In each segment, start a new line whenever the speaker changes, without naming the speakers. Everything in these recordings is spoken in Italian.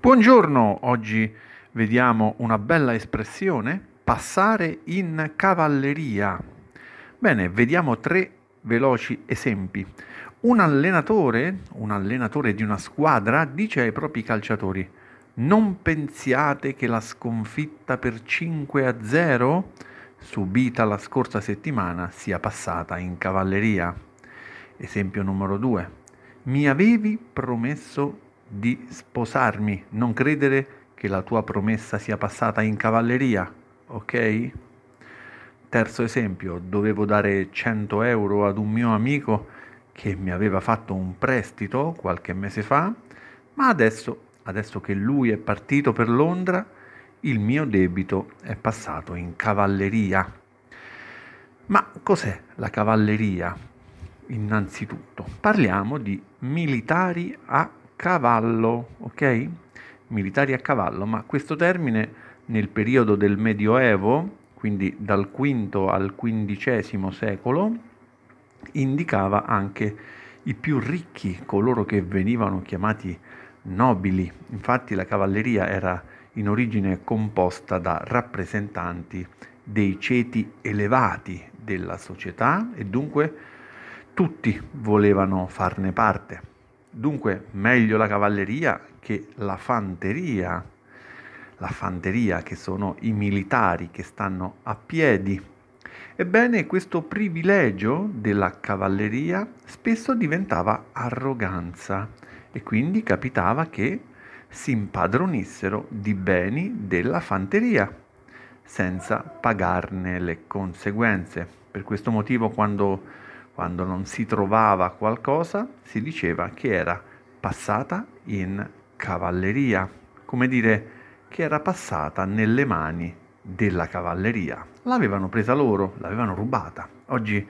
Buongiorno, oggi vediamo una bella espressione, passare in cavalleria. Bene, vediamo tre veloci esempi. Un allenatore, un allenatore di una squadra dice ai propri calciatori non pensiate che la sconfitta per 5 a 0 subita la scorsa settimana sia passata in cavalleria. Esempio numero 2. Mi avevi promesso di sposarmi, non credere che la tua promessa sia passata in cavalleria, ok? Terzo esempio, dovevo dare 100 euro ad un mio amico che mi aveva fatto un prestito qualche mese fa, ma adesso, adesso che lui è partito per Londra, il mio debito è passato in cavalleria. Ma cos'è la cavalleria? innanzitutto. Parliamo di militari a cavallo, ok? Militari a cavallo, ma questo termine nel periodo del Medioevo, quindi dal V al XV secolo, indicava anche i più ricchi, coloro che venivano chiamati nobili. Infatti la cavalleria era in origine composta da rappresentanti dei ceti elevati della società e dunque tutti volevano farne parte. Dunque meglio la cavalleria che la fanteria. La fanteria che sono i militari che stanno a piedi. Ebbene, questo privilegio della cavalleria spesso diventava arroganza e quindi capitava che si impadronissero di beni della fanteria senza pagarne le conseguenze. Per questo motivo quando quando non si trovava qualcosa, si diceva che era passata in cavalleria, come dire che era passata nelle mani della cavalleria. L'avevano presa loro, l'avevano rubata. Oggi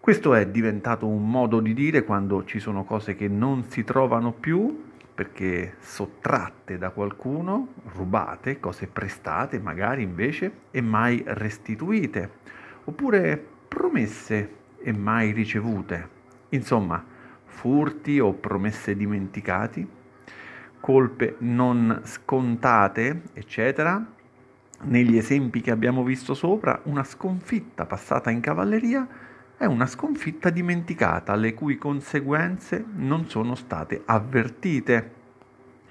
questo è diventato un modo di dire quando ci sono cose che non si trovano più perché sottratte da qualcuno, rubate, cose prestate magari invece e mai restituite, oppure promesse e mai ricevute. Insomma, furti o promesse dimenticati, colpe non scontate, eccetera. Negli esempi che abbiamo visto sopra, una sconfitta passata in cavalleria è una sconfitta dimenticata, le cui conseguenze non sono state avvertite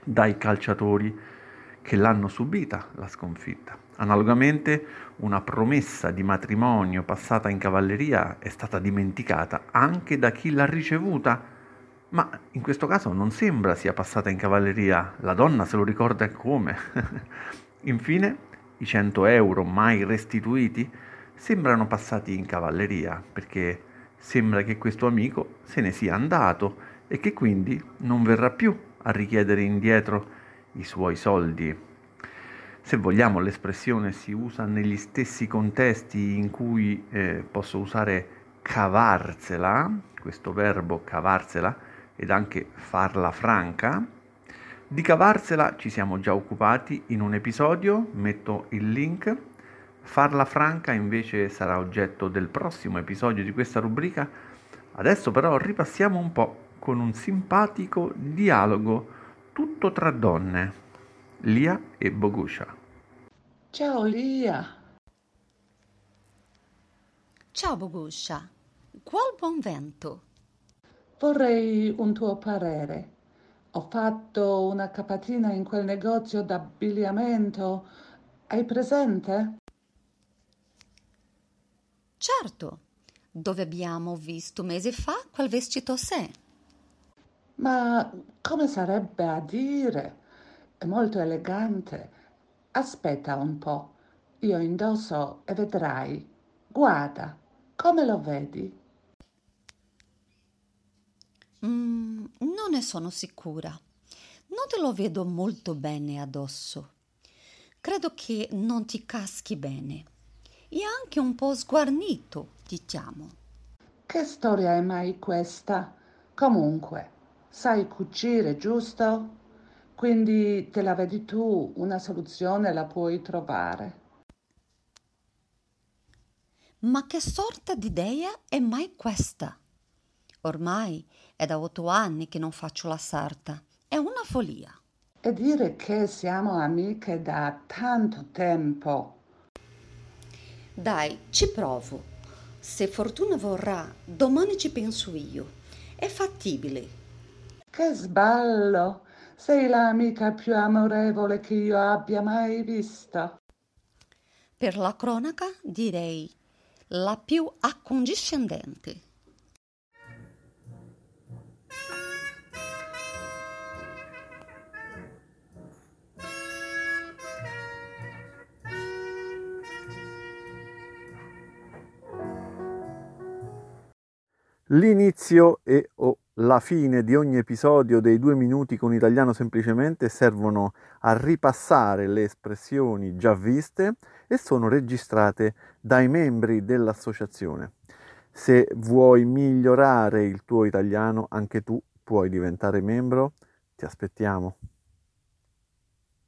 dai calciatori che l'hanno subita la sconfitta. Analogamente, una promessa di matrimonio passata in cavalleria è stata dimenticata anche da chi l'ha ricevuta, ma in questo caso non sembra sia passata in cavalleria, la donna se lo ricorda come. Infine, i 100 euro mai restituiti sembrano passati in cavalleria perché sembra che questo amico se ne sia andato e che quindi non verrà più a richiedere indietro i suoi soldi. Se vogliamo l'espressione si usa negli stessi contesti in cui eh, posso usare cavarsela, questo verbo cavarsela, ed anche farla franca. Di cavarsela ci siamo già occupati in un episodio, metto il link. Farla franca invece sarà oggetto del prossimo episodio di questa rubrica. Adesso però ripassiamo un po' con un simpatico dialogo tutto tra donne, Lia e Bogusha.
Ciao Lia.
Ciao Bogusha. Qual buon vento?
Vorrei un tuo parere. Ho fatto una capatina in quel negozio d'abbigliamento. Hai presente?
Certo, dove abbiamo visto mesi fa quel vestito sé.
Ma come sarebbe a dire? È molto elegante. Aspetta un po', io indosso e vedrai. Guarda, come lo vedi?
Mm, non ne sono sicura. Non te lo vedo molto bene addosso. Credo che non ti caschi bene. E anche un po' sguarnito, diciamo.
Che storia è mai questa? Comunque, Sai cucire, giusto? Quindi te la vedi tu, una soluzione la puoi trovare.
Ma che sorta di idea è mai questa? Ormai è da otto anni che non faccio la sarta. È una follia.
e dire che siamo amiche da tanto tempo.
Dai, ci provo. Se fortuna vorrà, domani ci penso io. È fattibile.
Che sballo! Sei l'amica più amorevole che io abbia mai visto.
Per la cronaca direi la più accondiscendente.
L'inizio e o la fine di ogni episodio dei due minuti con italiano semplicemente servono a ripassare le espressioni già viste e sono registrate dai membri dell'associazione. Se vuoi migliorare il tuo italiano, anche tu puoi diventare membro. Ti aspettiamo.